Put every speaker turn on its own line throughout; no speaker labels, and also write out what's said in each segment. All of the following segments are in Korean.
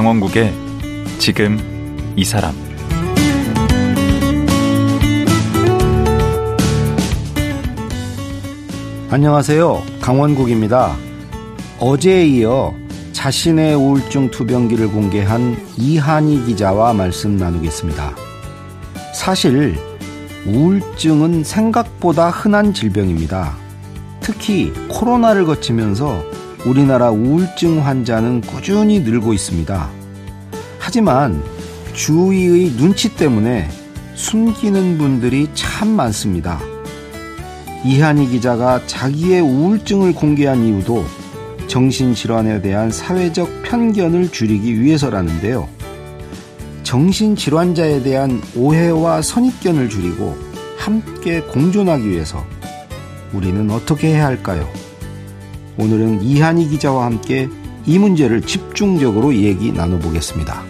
강원국의 지금 이 사람
안녕하세요. 강원국입니다. 어제에 이어 자신의 우울증 투병기를 공개한 이한희 기자와 말씀 나누겠습니다. 사실 우울증은 생각보다 흔한 질병입니다. 특히 코로나를 거치면서 우리나라 우울증 환자는 꾸준히 늘고 있습니다. 하지만 주위의 눈치 때문에 숨기는 분들이 참 많습니다. 이한희 기자가 자기의 우울증을 공개한 이유도 정신질환에 대한 사회적 편견을 줄이기 위해서라는데요. 정신질환자에 대한 오해와 선입견을 줄이고 함께 공존하기 위해서 우리는 어떻게 해야 할까요? 오늘은 이한희 기자와 함께 이 문제를 집중적으로 얘기 나눠보겠습니다.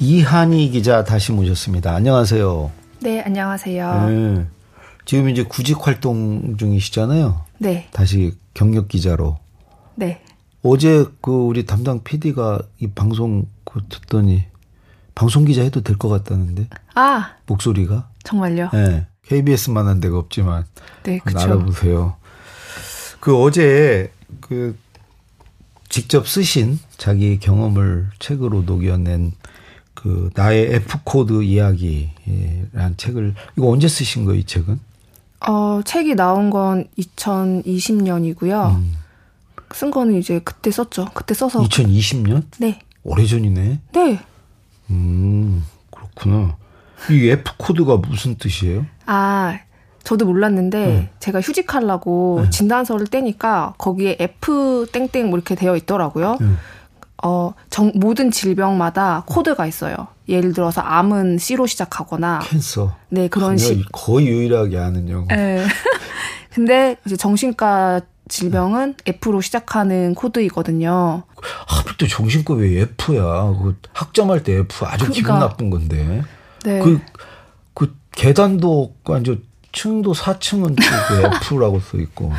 이한희 기자 다시 모셨습니다. 안녕하세요.
네, 안녕하세요. 네.
지금 이제 구직 활동 중이시잖아요.
네.
다시 경력 기자로.
네.
어제 그 우리 담당 PD가 이 방송 그 듣더니 방송 기자 해도 될 것 같다는데.
아.
목소리가.
정말요?
네. KBS만한 데가 없지만.
네, 그렇죠.
알아보세요. 그 어제 그 직접 쓰신 자기 경험을 책으로 녹여낸 그 나의 F 코드 이야기라는 책을 이거 언제 쓰신 거예요, 이 책은?
어, 책이 나온 건 2020년이고요. 음. 쓴 거는 이제 그때 썼죠. 그때 써서
2020년?
네.
오래전이네.
네.
음, 그렇구나. 이 F 코드가 무슨 뜻이에요?
아, 저도 몰랐는데 네. 제가 휴직하려고 네. 진단서를 떼니까 거기에 F 땡땡 뭐 이렇게 되어 있더라고요. 네. 어, 정, 모든 질병마다 코드가 있어요. 예를 들어서 암은 C로 시작하거나
캔서.
네, 그런 식.
거의 유일하게 아는 영어.
네. 근데 이제 정신과 질병은 F로 시작하는 코드이거든요.
하필 또 정신과 왜 F야? 그 학점할 때 F 아주 그러니까. 기분 나쁜 건데.
네.
그, 그 계단도 완전 층도 4층은 또 F라고 써 있고.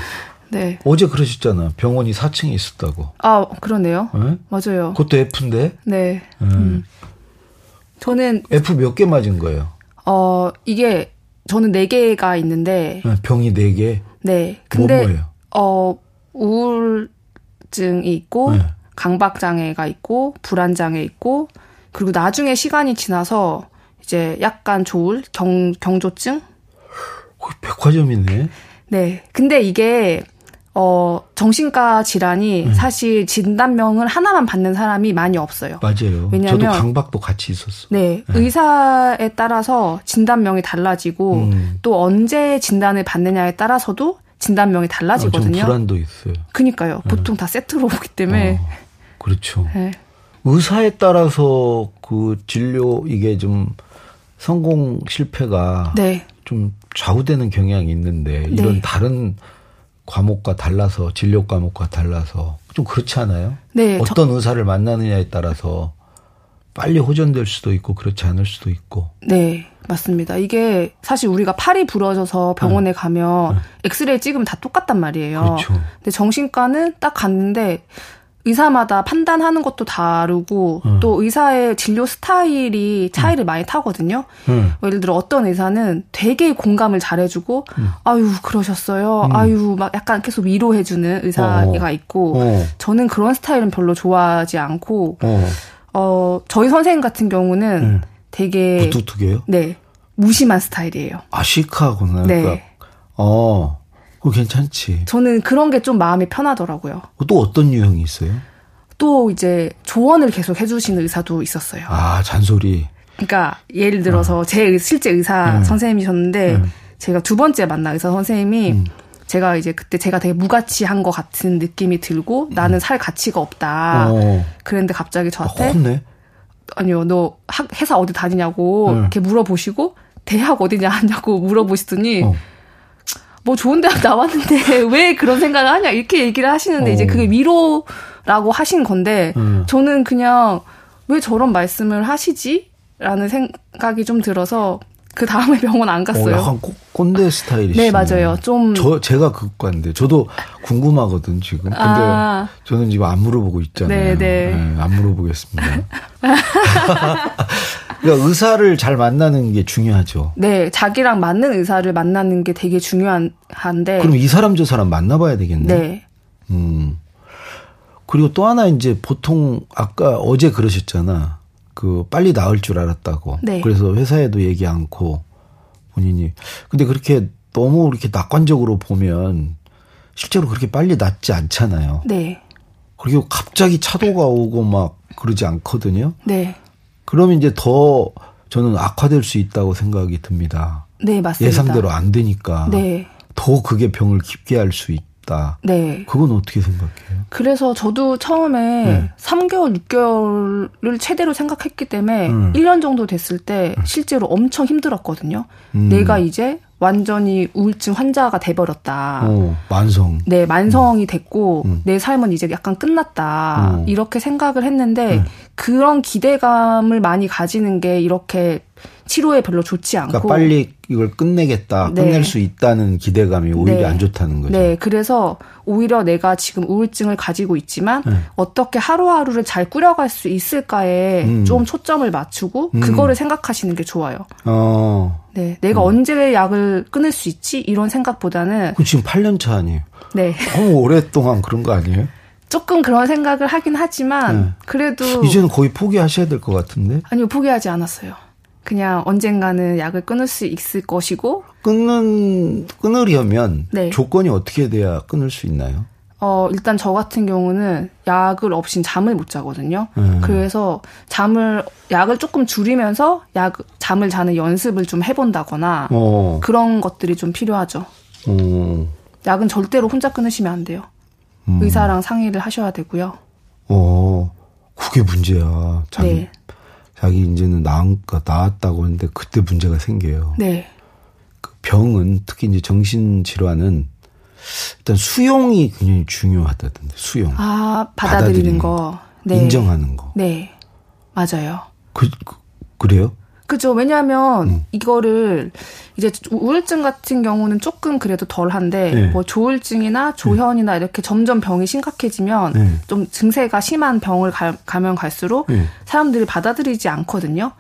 네.
어제 그러셨잖아. 병원이 4층에 있었다고.
아, 그러네요. 네? 맞아요.
그것도 F인데?
네. 음. 음. 저는
F 몇 개 맞은 거예요?
어, 이게 저는 4개가 있는데
네, 병이 4개?
네. 근데 뭐예요? 어, 우울증이 있고 네. 강박 장애가 있고 불안 장애 있고 그리고 나중에 시간이 지나서 이제 약간 조울 경 경조증?
백화점이네.
네. 근데 이게 어, 정신과 질환이 음. 사실 진단명을 하나만 받는 사람이 많이 없어요.
맞아요. 왜냐하면 저도 강박도 같이 있었어.
네, 네. 의사에 따라서 진단명이 달라지고 음. 또 언제 진단을 받느냐에 따라서도 진단명이 달라지거든요.
아, 불안도 있어요.
그니까요. 네. 보통 다 세트로 오기 때문에. 어,
그렇죠.
네.
의사에 따라서 그 진료 이게 좀 성공 실패가
네.
좀 좌우되는 경향이 있는데 이런 네. 다른 과목과 달라서 진료 과목과 달라서 좀 그렇지 않아요?
네.
어떤 저... 의사를 만나느냐에 따라서 빨리 호전될 수도 있고 그렇지 않을 수도 있고.
네, 맞습니다. 이게 사실 우리가 팔이 부러져서 병원에 네. 가면 네. 엑스레이 찍으면 다 똑같단 말이에요.
그렇죠.
근데 정신과는 딱 갔는데 의사마다 판단하는 것도 다르고 음. 또 의사의 진료 스타일이 차이를 음. 많이 타거든요. 음. 예를 들어 어떤 의사는 되게 공감을 잘해주고 음. 아유 그러셨어요. 음. 아유 막 약간 계속 위로해주는 의사가 어. 있고 어. 저는 그런 스타일은 별로 좋아하지 않고 어, 어 저희 선생님 같은 경우는 음. 되게
무뚝뚝해요.
네 무심한 스타일이에요.
아 시크하구나.
네. 그러니까.
어. 그 괜찮지.
저는 그런 게 좀 마음이 편하더라고요.
또 어떤 유형이 있어요?
또 이제 조언을 계속 해주시는 의사도 있었어요.
아 잔소리.
그러니까 예를 들어서 어. 제 실제 의사 음. 선생님이셨는데 음. 제가 두 번째 만난 의사 선생님이 음. 제가 이제 그때 제가 되게 무가치한 것 같은 느낌이 들고 나는 살 가치가 없다. 어. 그랬는데 갑자기 저한테
아,
아니요 너 학, 회사 어디 다니냐고 이렇게 물어보시고 대학 어디냐 하냐고 물어보시더니 어. 뭐 좋은 대학 나왔는데 왜 그런 생각을 하냐 이렇게 얘기를 하시는데 어. 이제 그게 위로라고 하신 건데 음. 저는 그냥 왜 저런 말씀을 하시지? 라는 생각이 좀 들어서 그 다음에 병원 안 갔어요. 어,
약간 꼰대 스타일이시네.
네, 맞아요. 좀.
저, 제가 그과인데, 저도 궁금하거든, 지금. 근데 아. 저는 지금 안 물어보고 있잖아요. 네, 네. 네, 안 물어보겠습니다. 그러니까 의사를 잘 만나는 게 중요하죠.
네, 자기랑 맞는 의사를 만나는 게 되게 중요한데.
그럼 이 사람 저 사람 만나봐야 되겠네. 네. 음. 그리고 또 하나 이제 보통 아까 어제 그러셨잖아. 그 빨리 나을 줄 알았다고. 네. 그래서 회사에도 얘기 않고 본인이. 근데 그렇게 너무 이렇게 낙관적으로 보면 실제로 그렇게 빨리 낫지 않잖아요. 네. 그리고 갑자기 차도가 오고 막 그러지 않거든요. 네. 그러면 이제 더 저는 악화될 수 있다고 생각이 듭니다.
네, 맞습니다.
예상대로 안 되니까. 네. 더 그게 병을 깊게 할 수 있다. 네. 그건 어떻게 생각해요?
그래서 저도 처음에 네. 3개월, 6개월을 최대로 생각했기 때문에 음. 1년 정도 됐을 때 실제로 엄청 힘들었거든요. 음. 내가 이제 완전히 우울증 환자가 돼버렸다.
오, 만성.
네, 만성이 됐고 음. 내 삶은 이제 약간 끝났다. 오. 이렇게 생각을 했는데 음. 그런 기대감을 많이 가지는 게 이렇게 치료에 별로 좋지 않고.
그러니까 빨리 이걸 끝내겠다, 네. 끝낼 수 있다는 기대감이 오히려 네. 안 좋다는 거죠.
네, 그래서 오히려 내가 지금 우울증을 가지고 있지만 네. 어떻게 하루하루를 잘 꾸려갈 수 있을까에 음. 좀 초점을 맞추고 음. 그거를 생각하시는 게 좋아요. 어. 네, 내가 음. 언제 약을 끊을 수 있지 이런 생각보다는.
그 지금 8년 차 아니에요? 네. 너무 오랫동안 그런 거 아니에요?
조금 그런 생각을 하긴 하지만 네. 그래도
이제는 거의 포기하셔야 될 것 같은데.
아니요, 포기하지 않았어요. 그냥 언젠가는 약을 끊을 수 있을 것이고
끊는 끊으려면 네. 조건이 어떻게 돼야 끊을 수 있나요?
어, 일단 저 같은 경우는 약을 없인 잠을 못 자거든요. 음. 그래서 잠을, 약을 조금 줄이면서 약, 잠을 자는 연습을 좀 해본다거나 어. 그런 것들이 좀 필요하죠. 어. 약은 절대로 혼자 끊으시면 안 돼요. 음. 의사랑 상의를 하셔야 되고요.
어, 그게 문제야. 자기, 네. 자기 이제는 나은가 나았다고 하는데 그때 문제가 생겨요. 네. 그 병은 특히 이제 정신 질환은 일단 수용이 굉장히 중요하다던데 수용.
아 받아들이는, 받아들이는 거,
네. 인정하는 거.
네, 맞아요.
그, 그 그래요?
그죠. 왜냐하면 음. 이거를 이제 우울증 같은 경우는 조금 그래도 덜한데 네. 뭐 조울증이나 조현이나 네. 이렇게 점점 병이 심각해지면 네. 좀 증세가 심한 병을 가, 면 갈수록 네. 사람들이 받아들이지 않거든요.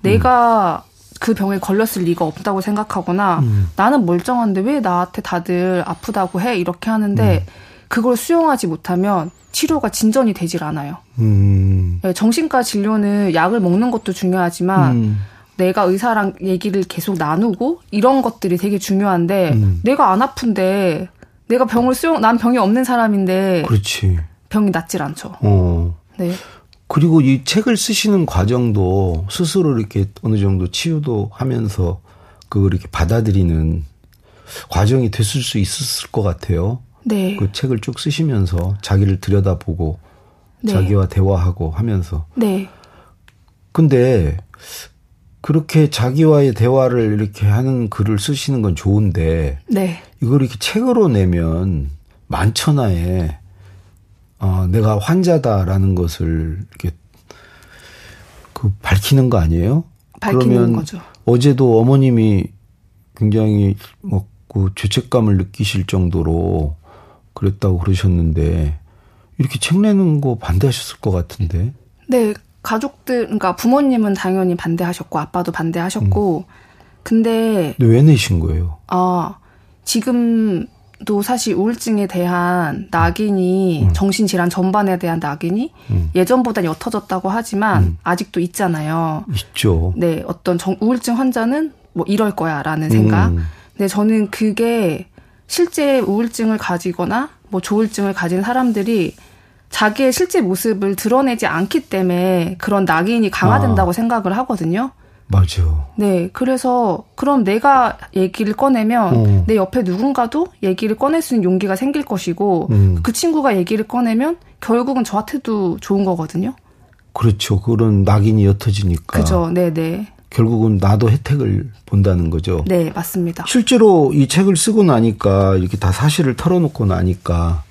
내가 음. 그 병에 걸렸을 리가 없다고 생각하거나 음. 나는 멀쩡한데 왜 나한테 다들 아프다고 해 이렇게 하는데 음. 그걸 수용하지 못하면 치료가 진전이 되질 않아요. 음. 네, 정신과 진료는 약을 먹는 것도 중요하지만 음. 내가 의사랑 얘기를 계속 나누고 이런 것들이 되게 중요한데 음. 내가 안 아픈데 내가 병을 수용 난 병이 없는 사람인데
그렇지.
병이 낫질 않죠. 어.
네. 그리고 이 책을 쓰시는 과정도 스스로 이렇게 어느 정도 치유도 하면서 그 이렇게 받아들이는 과정이 됐을 수 있었을 것 같아요. 네. 그 책을 쭉 쓰시면서 자기를 들여다보고 네. 자기와 대화하고 하면서. 네. 근데 그렇게 자기와의 대화를 이렇게 하는 글을 쓰시는 건 좋은데 네. 이걸 이렇게 책으로 내면 만천하에 어, 내가 환자다라는 것을 이렇게 그 밝히는 거 아니에요? 그러면 거죠. 어제도 어머님이 굉장히 뭐그 죄책감을 느끼실 정도로 그랬다고 그러셨는데 이렇게 책 내는 거 반대하셨을 것 같은데.
네, 가족들, 그러니까 부모님은 당연히 반대하셨고 아빠도 반대하셨고, 음. 근데.
근데 왜 내신 거예요?
아, 지금도 사실 우울증에 대한 낙인이, 음. 정신질환 전반에 대한 낙인이 음. 예전보다 옅어졌다고 하지만 음. 아직도 있잖아요.
있죠.
네, 어떤 정, 우울증 환자는 뭐 이럴 거야 라는 생각. 음. 근데 저는 그게 실제 우울증을 가지거나 뭐 조울증을 가진 사람들이 자기의 실제 모습을 드러내지 않기 때문에 그런 낙인이 강화된다고 아. 생각을 하거든요.
맞아요.
네. 그래서 그럼 내가 얘기를 꺼내면 어. 내 옆에 누군가도 얘기를 꺼낼 수 있는 용기가 생길 것이고 음. 그 친구가 얘기를 꺼내면 결국은 저한테도 좋은 거거든요.
그렇죠. 그런 낙인이 옅어지니까.
그죠. 네, 네.
결국은 나도 혜택을 본다는 거죠.
네, 맞습니다.
실제로 이 책을 쓰고 나니까 이렇게 다 사실을 털어놓고 나니까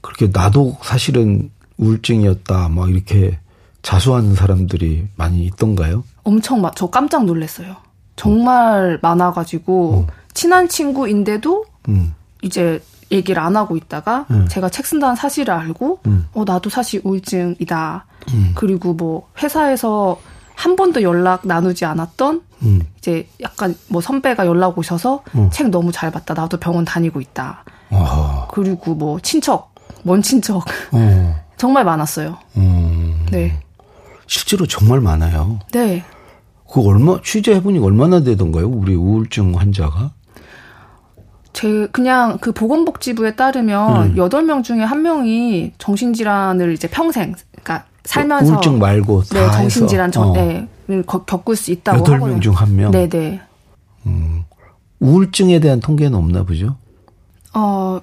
그렇게 나도 사실은 우울증이었다 막 이렇게 자수하는 사람들이 많이 있던가요?
엄청 막저 깜짝 놀랐어요. 정말 많아가지고 어. 친한 친구인데도 음. 이제 얘기를 안 하고 있다가 음. 제가 책 쓴다는 사실을 알고 음. 어 나도 사실 우울증이다. 음. 그리고 뭐 회사에서 한 번도 연락 나누지 않았던 음. 이제 약간 뭐 선배가 연락 오셔서 어. 책 너무 잘 봤다. 나도 병원 다니고 있다. 어허. 그리고 뭐 친척, 먼 친척 어. 정말 많았어요. 음. 네.
실제로 정말 많아요.
네.
그 얼마 취재해 보니 얼마나 되던가요? 우리 우울증 환자가?
제 그냥 그 보건복지부에 따르면 여덟 음. 명 중에 한 명이 정신질환을 이제 평생 그러니까 살면서
우울증 말고
네, 정신질환 정, 어. 네, 겪을 수 있다고
여덟 명중 한 명.
네, 네.
음. 우울증에 대한 통계는 없나 보죠?
어,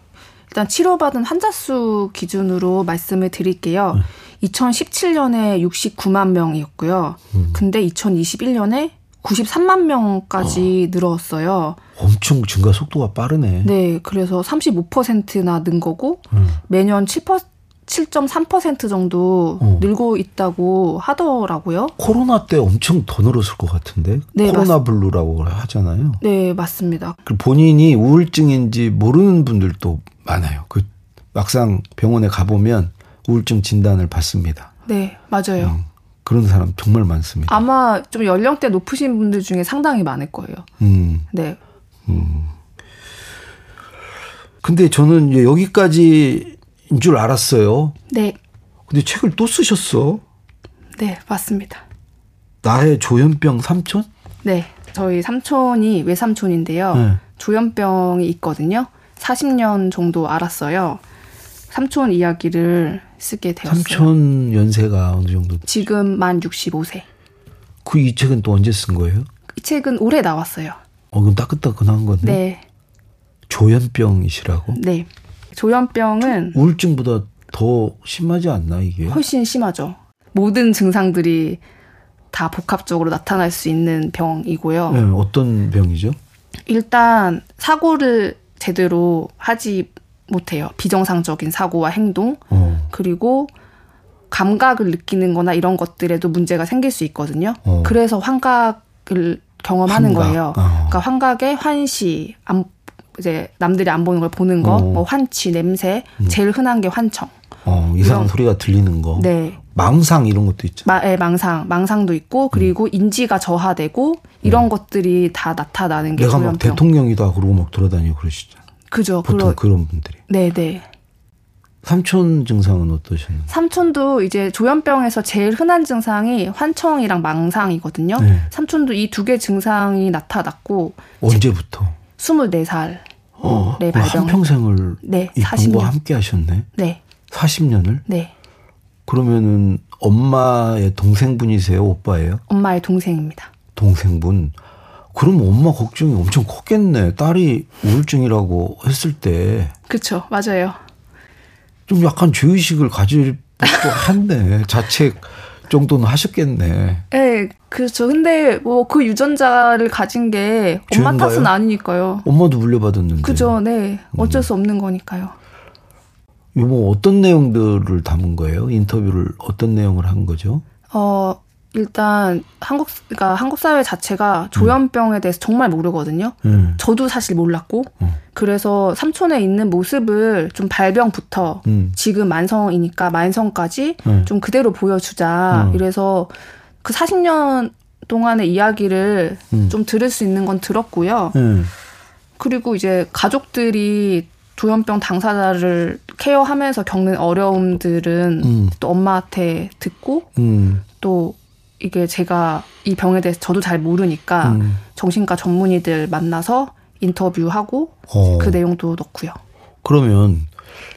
일단 치료받은 환자 수 기준으로 말씀을 드릴게요. 음. 2017년에 69만 명이었고요. 음. 근데 2021년에 93만 명까지 어. 늘었어요.
엄청 증가 속도가 빠르네.
네, 그래서 35%나 는 거고 음. 매년 7% 7.3% 정도 어. 늘고 있다고 하더라고요.
코로나 때 엄청 더 늘었을 것 같은데. 네, 코로나 맞... 블루라고 하잖아요.
네, 맞습니다.
그 본인이 우울증인지 모르는 분들도 많아요. 그 막상 병원에 가보면 우울증 진단을 받습니다.
네, 맞아요. 음,
그런 사람 정말 많습니다.
아마 좀 연령대 높으신 분들 중에 상당히 많을 거예요. 음. 네. 음.
근데 저는 여기까지인 줄 알았어요.
네.
근데 책을 또 쓰셨어?
네, 맞습니다.
나의 조현병 삼촌?
네. 저희 삼촌이 외삼촌인데요. 네. 조현병이 있거든요. 40년 정도 알았어요. 삼촌 이야기를 쓰게 되었어요.
삼촌 연세가 어느 정도?
지금 만 65세.
그 이 책은 또 언제 쓴 거예요?
이 책은 올해 나왔어요.
어, 그럼 따끈따끈한 건데?
네.
조현병이시라고?
네. 조현병은
우울증보다 더 심하지 않나 이게?
훨씬 심하죠. 모든 증상들이 다 복합적으로 나타날 수 있는 병이고요.
네, 어떤 병이죠?
일단 사고를 제대로 하지 못해요. 비정상적인 사고와 행동 어. 그리고 감각을 느끼는 거나 이런 것들에도 문제가 생길 수 있거든요. 어. 그래서 환각을 경험하는 환각. 거예요. 어. 그러니까 환각에 환시, 안, 이제 남들이 안 보는 걸 보는 거, 어. 뭐 환취, 냄새, 음. 제일 흔한 게 환청.
어, 이상한 이런, 소리가 들리는 거.
네.
망상 이런 것도 있죠.
마, 네, 망상, 망상도 있고 그리고 음. 인지가 저하되고 이런 음. 것들이 다 나타나는 게
내가 막 대통령이다 그러고 막 돌아다니고 그러시죠.
그죠.
보통 그러, 그런 분들이.
네, 네.
삼촌 증상은 어떠셨나요?
삼촌도 이제 조현병에서 제일 흔한 증상이 환청이랑 망상이거든요. 네. 삼촌도 이 두 개 증상이 나타났고
언제부터?
24살.
어, 네, 발병. 한 평생을 네, 이 40년. 함께 하셨네.
네.
40년을?
네.
그러면은 엄마의 동생분이세요, 오빠예요?
엄마의 동생입니다.
동생분. 그럼 엄마 걱정이 엄청 컸겠네. 딸이 우울증이라고 했을 때.
그렇죠. 맞아요.
좀 약간 죄의식을 가질 법도 한데 자책 정도는 하셨겠네.
네, 그렇죠. 근데 뭐 그 유전자를 가진 게 엄마 죄인가요? 탓은 아니니까요.
엄마도 물려받았는데.
그죠, 네. 어쩔 수 없는 거니까요.
뭐 어떤 내용들을 담은 거예요? 인터뷰를 어떤 내용을 한 거죠?
어, 일단 한국 그러니까 한국 사회 자체가 조현병에 대해서 정말 모르거든요. 음. 저도 사실 몰랐고 음. 그래서 삼촌에 있는 모습을 좀 발병부터 음. 지금 만성이니까 만성까지 음. 좀 그대로 보여주자. 음. 이래서 그 40년 동안의 이야기를 음. 좀 들을 수 있는 건 들었고요. 그리고 이제 가족들이 조현병 당사자를 케어하면서 겪는 어려움들은 또 엄마한테 듣고 또 이게 제가 이 병에 대해서 저도 잘 모르니까 음. 정신과 전문의들 만나서 인터뷰하고 어. 그 내용도 넣고요.
그러면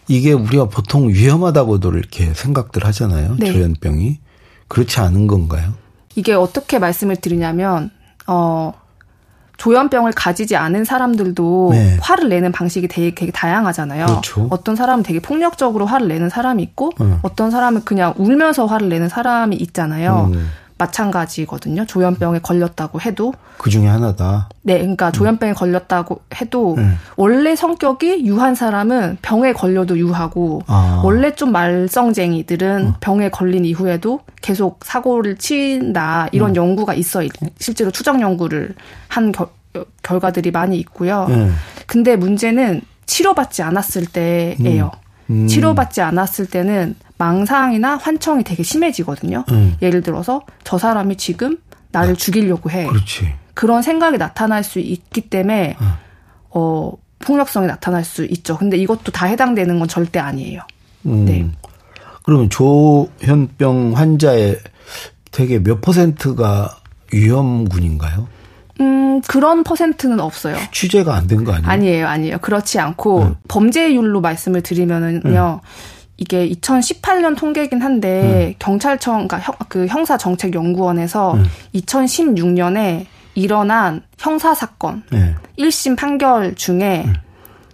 이게 우리가 보통 위험하다고도 이렇게 생각들 하잖아요. 네. 조현병이 그렇지 않은 건가요?
이게 어떻게 말씀을 드리냐면 어 조현병을 가지지 않은 사람들도 네. 화를 내는 방식이 되게, 되게 다양하잖아요.
그렇죠.
어떤 사람은 되게 폭력적으로 화를 내는 사람이 있고 네. 어떤 사람은 그냥 울면서 화를 내는 사람이 있잖아요. 음. 마찬가지거든요. 조현병에 걸렸다고 해도
그 중에 하나다.
네, 그러니까 조현병에 걸렸다고 해도 네. 원래 성격이 유한 사람은 병에 걸려도 유하고 아. 원래 좀 말썽쟁이들은 어. 병에 걸린 이후에도 계속 사고를 친다 이런 음. 연구가 있어 실제로 추정 연구를 한 결, 결과들이 많이 있고요. 네. 근데 문제는 치료받지 않았을 때예요. 음. 음. 치료받지 않았을 때는 망상이나 환청이 되게 심해지거든요. 음. 예를 들어서 저 사람이 지금 나를 아, 죽이려고 해.
그렇지.
그런 생각이 나타날 수 있기 때문에 음. 어 폭력성이 나타날 수 있죠. 근데 이것도 다 해당되는 건 절대 아니에요. 음. 네.
그러면 조현병 환자의 되게 몇 퍼센트가 위험군인가요?
음, 그런 퍼센트는 없어요.
취재가 안 된 거 아니에요?
아니에요, 아니에요. 그렇지 않고 음. 범죄율로 말씀을 드리면은요. 음. 이게 2018년 통계긴 한데 음. 경찰청 그러니까 형, 그 형사정책연구원에서 음. 2016년에 일어난 형사 사건 네. 1심 판결 중에 음.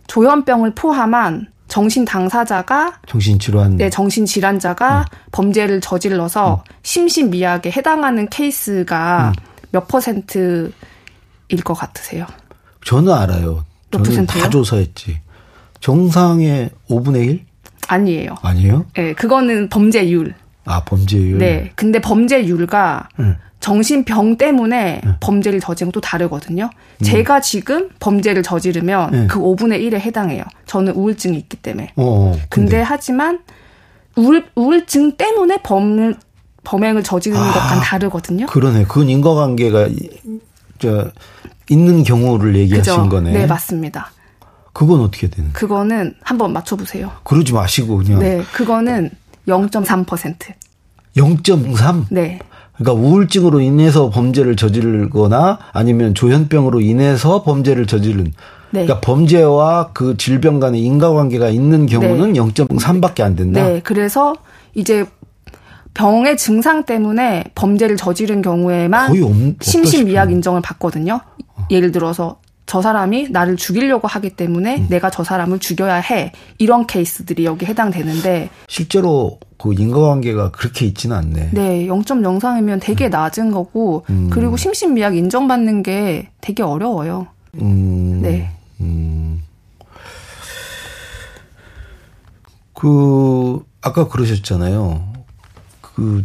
조현병을 포함한 정신 당사자가
정신 질환
네 정신 질환자가 음. 범죄를 저질러서 음. 심신미약에 해당하는 케이스가 음. 몇 퍼센트일 것 같으세요?
저는 알아요. 몇 저는 다 조사했지. 정상의 5분의 1?
아니에요.
아니에요?
네, 그거는 범죄율.
아, 범죄율?
네. 근데 범죄율과 음. 정신병 때문에 음. 범죄를 저지른 또 다르거든요. 음. 제가 지금 범죄를 저지르면 네. 그 5분의 1에 해당해요. 저는 우울증이 있기 때문에. 어, 어 근데. 근데 하지만 우울, 우울증 때문에 범, 범행을 저지르는 아, 것과는 다르거든요.
그러네. 그건 인과관계가 저 있는 경우를 얘기하신 그죠? 거네.
네, 맞습니다.
그건 어떻게 되는?
그거는 한번 맞춰보세요.
그러지 마시고 그냥.
네, 그거는 0.3%.
0.3?
네.
그러니까 우울증으로 인해서 범죄를 저지르거나 아니면 조현병으로 인해서 범죄를 저지른. 네. 그러니까 범죄와 그 질병 간의 인과관계가 있는 경우는 네. 0.3밖에 안 된다.
네, 그래서 이제 병의 증상 때문에 범죄를 저지른 경우에만 심신미약 인정을 받거든요. 예를 들어서 저 사람이 나를 죽이려고 하기 때문에 음. 내가 저 사람을 죽여야 해. 이런 케이스들이 여기 해당되는데
실제로 그 인과관계가 그렇게 있지는 않네.
네, 0.03이면 되게 음. 낮은 거고 음. 그리고 심신미약 인정받는 게 되게 어려워요. 음. 네. 음.
그 아까 그러셨잖아요. 그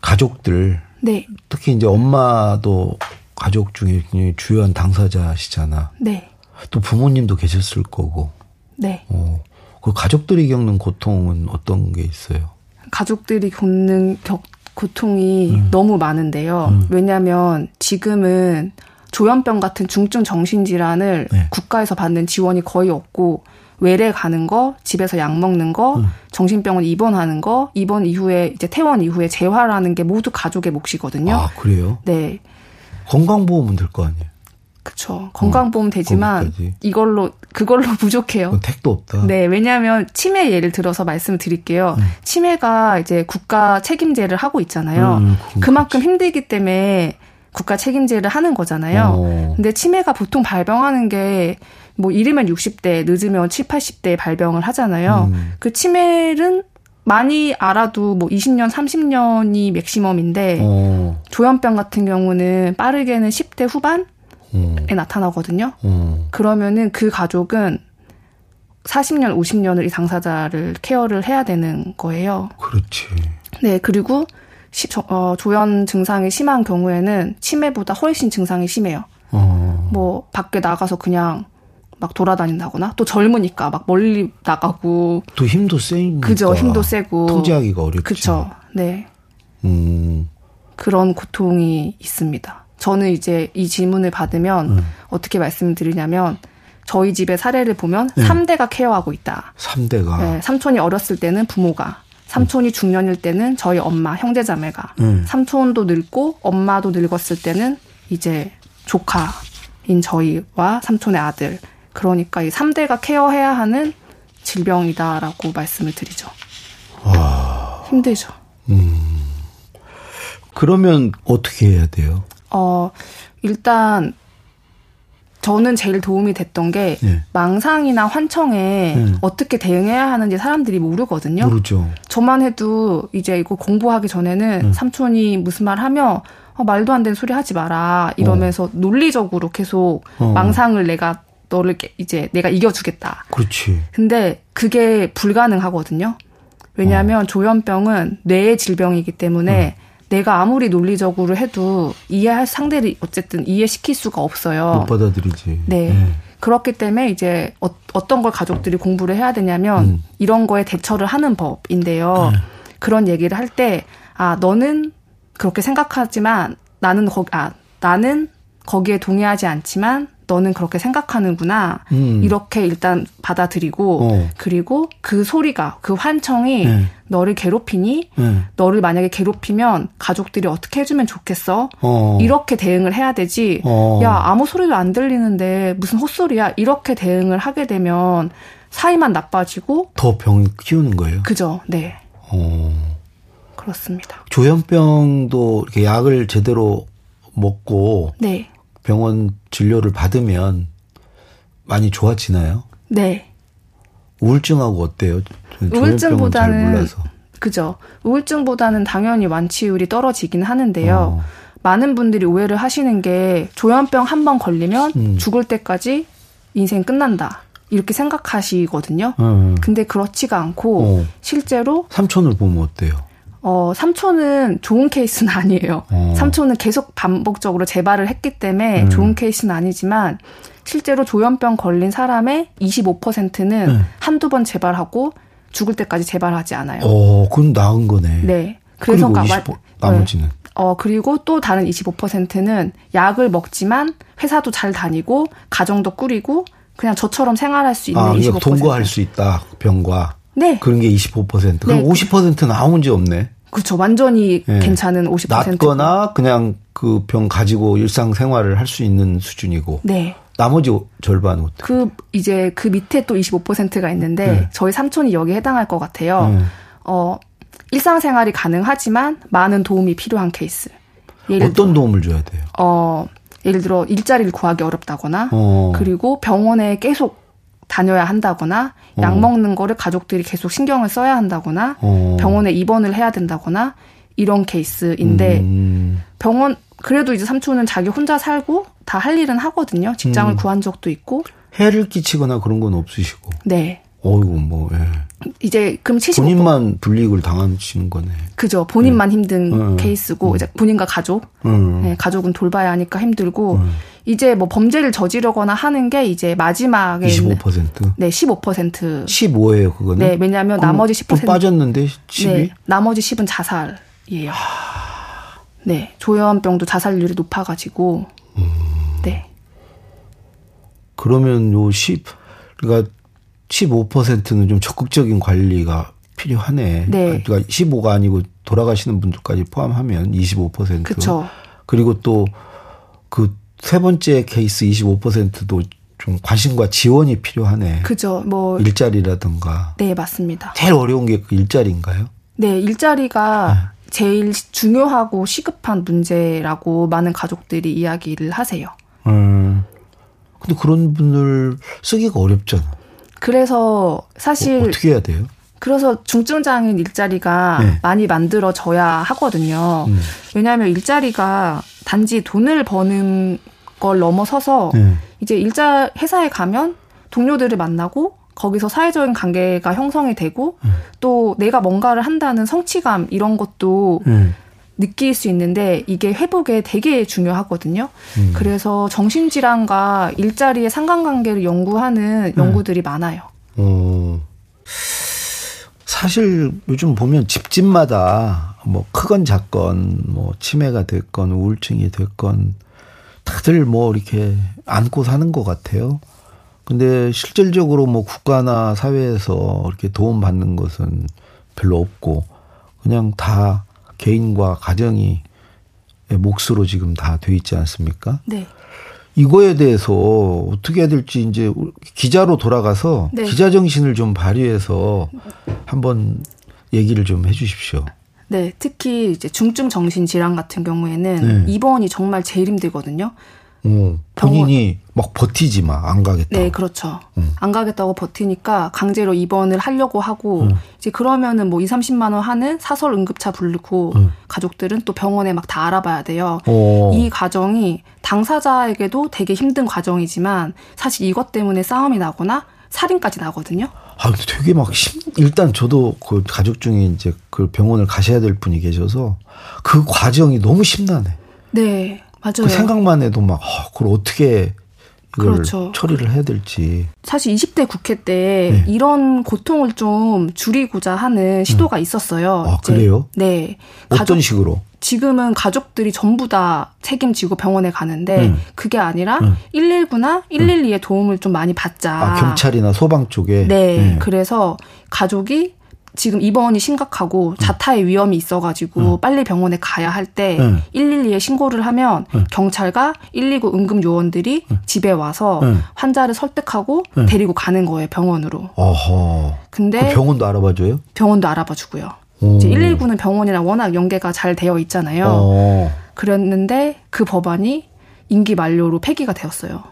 가족들
네.
특히 이제 엄마도 가족 중에 주요한 당사자시잖아.
네.
또 부모님도 계셨을 거고.
네.
어, 그 가족들이 겪는 고통은 어떤 게 있어요?
가족들이 겪는 격, 고통이 음. 너무 많은데요. 음. 왜냐하면 지금은 조현병 같은 중증 정신질환을 네. 국가에서 받는 지원이 거의 없고 외래 가는 거, 집에서 약 먹는 거, 음. 정신병원 입원하는 거, 입원 이후에 이제 퇴원 이후에 재활하는 게 모두 가족의 몫이거든요.
아 그래요?
네.
건강보험은 될 거 아니에요.
그렇죠. 건강보험 어, 되지만 거기까지. 이걸로 그걸로 부족해요.
택도 없다.
네, 왜냐하면 치매 예를 들어서 말씀을 드릴게요. 음. 치매가 이제 국가 책임제를 하고 있잖아요. 음, 그만큼 힘들기 때문에 국가 책임제를 하는 거잖아요. 어. 근데 치매가 보통 발병하는 게 뭐 이르면 60대, 늦으면 7, 80대에 발병을 하잖아요. 음. 그 치매는 많이 알아도 뭐 20년, 30년이 맥시멈인데 어. 조현병 같은 경우는 빠르게는 10대 후반에 어. 나타나거든요. 어. 그러면은 그 가족은 40년, 50년을 이 당사자를 케어를 해야 되는 거예요.
그렇지.
네, 그리고 시, 어, 조현 증상이 심한 경우에는 치매보다 훨씬 증상이 심해요. 어. 뭐 밖에 나가서 그냥 막 돌아다닌다거나 또 젊으니까 막 멀리 나가고
또 힘도 세니까
그죠 힘도 세고
통제하기가 어렵죠.
그렇죠. 네. 음. 그런 고통이 있습니다. 저는 이제 이 질문을 받으면 음. 어떻게 말씀드리냐면 저희 집의 사례를 보면 네. 3대가 케어하고 있다.
3대가. 네,
삼촌이 어렸을 때는 부모가, 삼촌이 중년일 때는 저희 엄마, 형제자매가, 음. 삼촌도 늙고 엄마도 늙었을 때는 이제 조카인 저희와 삼촌의 아들 그러니까 이 3대가 케어해야 하는 질병이다라고 말씀을 드리죠. 와. 힘들죠. 음.
그러면 어떻게 해야 돼요?
어, 일단 저는 제일 도움이 됐던 게 네. 망상이나 환청에 네. 어떻게 대응해야 하는지 사람들이 모르거든요.
모르죠.
저만 해도 이제 이거 공부하기 전에는 네. 삼촌이 무슨 말 하면 어, 말도 안 되는 소리 하지 마라 이러면서 어. 논리적으로 계속 어. 망상을 내가 너를 이제 내가 이겨주겠다.
그렇지.
근데 그게 불가능하거든요. 왜냐하면 어. 조현병은 뇌의 질병이기 때문에 어. 내가 아무리 논리적으로 해도 이해할 상대를 어쨌든 이해시킬 수가 없어요.
못 받아들이지.
네. 네. 그렇기 때문에 이제 어, 떤걸 가족들이 공부를 해야 되냐면 음. 이런 거에 대처를 하는 법인데요. 네. 그런 얘기를 할 때 아, 너는 그렇게 생각하지만 나는 거, 아, 나는 거기에 동의하지 않지만 너는 그렇게 생각하는구나. 음. 이렇게 일단 받아들이고 어. 그리고 그 소리가 그 환청이 네. 너를 괴롭히니 네. 너를 만약에 괴롭히면 가족들이 어떻게 해주면 좋겠어. 어. 이렇게 대응을 해야 되지. 어. 야 아무 소리도 안 들리는데 무슨 헛소리야. 이렇게 대응을 하게 되면 사이만 나빠지고
더 병 키우는 거예요.
그죠. 네. 어. 그렇습니다.
조현병도 이렇게 약을 제대로 먹고 네. 병원 진료를 받으면 많이 좋아지나요?
네.
우울증하고 어때요? 우울증보다는
그죠. 우울증보다는 당연히 완치율이 떨어지긴 하는데요. 어. 많은 분들이 오해를 하시는 게 조현병 한 번 걸리면 음. 죽을 때까지 인생 끝난다. 이렇게 생각하시거든요. 음. 근데 그렇지가 않고 어. 실제로
삼촌을 보면 어때요?
어, 삼촌은 좋은 케이스는 아니에요. 어. 삼촌은 계속 반복적으로 재발을 했기 때문에 음. 좋은 케이스는 아니지만 실제로 조현병 걸린 사람의 25%는 네. 한두 번 재발하고 죽을 때까지 재발하지 않아요.
어, 그건 나은 거네.
네.
그래서 그리고 20, 나머지는. 네.
어, 그리고 또 다른 25%는 약을 먹지만 회사도 잘 다니고 가정도 꾸리고 그냥 저처럼 생활할 수 있는 아, 25%.
동거할 수 있다. 병과. 네. 그런 게 25%. 그럼 네. 50%는 아무 문제 없네.
그렇죠. 완전히 네. 괜찮은 50%.
낫거나 그냥 그 병 가지고 일상생활을 할 수 있는 수준이고.
네.
나머지 절반은
그 이제 그 밑에 또 25%가 있는데 네. 저희 삼촌이 여기에 해당할 것 같아요. 네. 어 일상생활이 가능하지만 많은 도움이 필요한 케이스.
예를 어떤 들어, 도움을 줘야 돼요?
어 예를 들어 일자리를 구하기 어렵다거나 어. 그리고 병원에 계속 다녀야 한다거나 어. 약 먹는 거를 가족들이 계속 신경을 써야 한다거나 어. 병원에 입원을 해야 된다거나 이런 케이스인데 음. 병원 그래도 이제 삼촌은 자기 혼자 살고 다 할 일은 하거든요. 직장을 음. 구한 적도 있고
해를 끼치거나 그런 건 없으시고.
네.
어이구 뭐 예.
이제 그럼 75%
본인만 불이익을 당하시는 거네.
그죠. 본인만 네. 힘든 네. 케이스고 음. 이제 본인과 가족, 음. 네, 가족은 돌봐야 하니까 힘들고 음. 이제 뭐 범죄를 저지르거나 하는 게 이제 마지막에
25%?
네, 15%.
15예요, 그거는.
네, 왜냐하면 나머지 10%
빠졌는데 10이? 네,
나머지 10은 자살이에요. 네, 조현병도 자살률이 높아가지고. 음. 네.
그러면 요 10, 그러니까 15%는 좀 적극적인 관리가 필요하네. 네. 그러니까 15가 아니고 돌아가시는 분들까지 포함하면 25%.
그렇죠.
그리고 또 그 세 번째 케이스 25%도 좀 관심과 지원이 필요하네.
그죠. 뭐
일자리라든가.
네, 맞습니다.
제일 어려운 게 그 일자리인가요?
네, 일자리가 네. 제일 중요하고 시급한 문제라고 많은 가족들이 이야기를 하세요.
음. 근데 그런 분들 쓰기가 어렵잖아.
그래서 사실
어, 떻게 해야 돼요?
그래서 중증 장애인 일자리가 네. 많이 만들어져야 하거든요. 음. 왜냐하면 일자리가 단지 돈을 버는 걸 넘어서서 네. 이제 일자 회사에 가면 동료들을 만나고 거기서 사회적인 관계가 형성이 되고 음. 또 내가 뭔가를 한다는 성취감 이런 것도 음. 느낄 수 있는데 이게 회복에 되게 중요하거든요. 음. 그래서 정신질환과 일자리의 상관관계를 연구하는 음. 연구들이 많아요. 어.
사실 요즘 보면 집집마다 뭐 크건 작건 뭐 치매가 됐건 우울증이 됐건 다들 뭐 이렇게 안고 사는 것 같아요. 근데 실질적으로 뭐 국가나 사회에서 이렇게 도움 받는 것은 별로 없고 그냥 다 개인과 가정이 몫으로 지금 다 돼 있지 않습니까?
네.
이거에 대해서 어떻게 해야 될지 이제 기자로 돌아가서 네. 기자 정신을 좀 발휘해서 한번 얘기를 좀 해주십시오.
네, 특히 이제 중증 정신 질환 같은 경우에는 네. 입원이 정말 제일 힘들거든요.
어, 본인이 막 버티지 마. 안 가겠다.
네, 그렇죠. 음. 안 가겠다고 버티니까 강제로 입원을 하려고 하고 음. 이제 그러면은 뭐 2, 30만 원 하는 사설 응급차 부르고 음. 가족들은 또 병원에 막 다 알아봐야 돼요. 오. 이 과정이 당사자에게도 되게 힘든 과정이지만 사실 이것 때문에 싸움이 나거나 살인까지 나거든요.
아, 근데 되게 막 심, 일단 저도 그 가족 중에 이제 그 병원을 가셔야 될 분이 계셔서 그 과정이 너무 심란해.
네, 맞아요.
그 생각만 해도 막, 아, 그걸 어떻게 이걸 그렇죠. 처리를 해야 될지.
사실 20대 국회 때 네. 이런 고통을 좀 줄이고자 하는 시도가 음. 있었어요.
아, 그래요?
네.
어떤 가족, 식으로?
지금은 가족들이 전부 다 책임지고 병원에 가는데 음. 그게 아니라 음. 119나 112의 도움을 좀 많이 받자.
아, 경찰이나 소방 쪽에.
네. 네. 그래서 가족이 지금 입원이 심각하고 음. 자타의 위험이 있어가지고 음. 빨리 병원에 가야 할때 음. 112에 신고를 하면 음. 경찰과 119 응급 요원들이 음. 집에 와서 음. 환자를 설득하고 데리고 가는 거예요 병원으로.
어허. 근데 그 병원도 알아봐줘요?
병원도 알아봐주고요. 이제 119는 병원이랑 워낙 연계가 잘 되어 있잖아요. 어. 그랬는데 그 법안이 임기 만료로 폐기가 되었어요.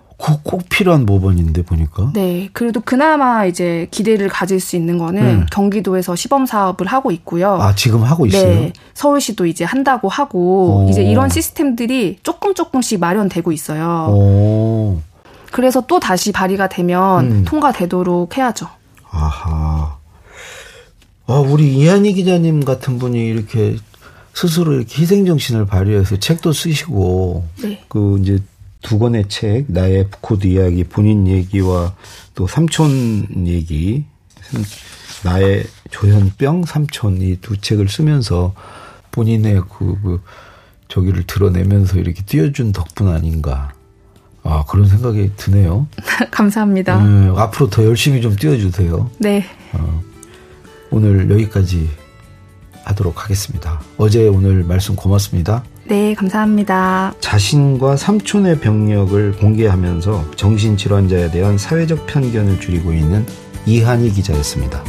꼭 필요한 법안인데 보니까.
네, 그래도 그나마 이제 기대를 가질 수 있는 거는 음. 경기도에서 시범 사업을 하고 있고요.
아 지금 하고 있어요? 네,
서울시도 이제 한다고 하고 오. 이제 이런 시스템들이 조금 조금씩 마련되고 있어요. 오. 그래서 또 다시 발의가 되면 음. 통과되도록 해야죠.
아하. 아 우리 이한희 기자님 같은 분이 이렇게 스스로 이렇게 희생정신을 발휘해서 책도 쓰시고 네. 그 이제 두 권의 책, 나의 코드 이야기, 본인 얘기와 또 삼촌 얘기, 나의 조현병, 삼촌 이 두 책을 쓰면서 본인의 그, 그, 저기를 드러내면서 이렇게 띄워준 덕분 아닌가. 아, 그런 생각이 드네요.
감사합니다.
네, 앞으로 더 열심히 좀 띄워주세요.
네.
어, 오늘 여기까지 하도록 하겠습니다. 어제 오늘 말씀 고맙습니다.
네, 감사합니다.
자신과 삼촌의 병력을 공개하면서 정신질환자에 대한 사회적 편견을 줄이고 있는 이한희 기자였습니다.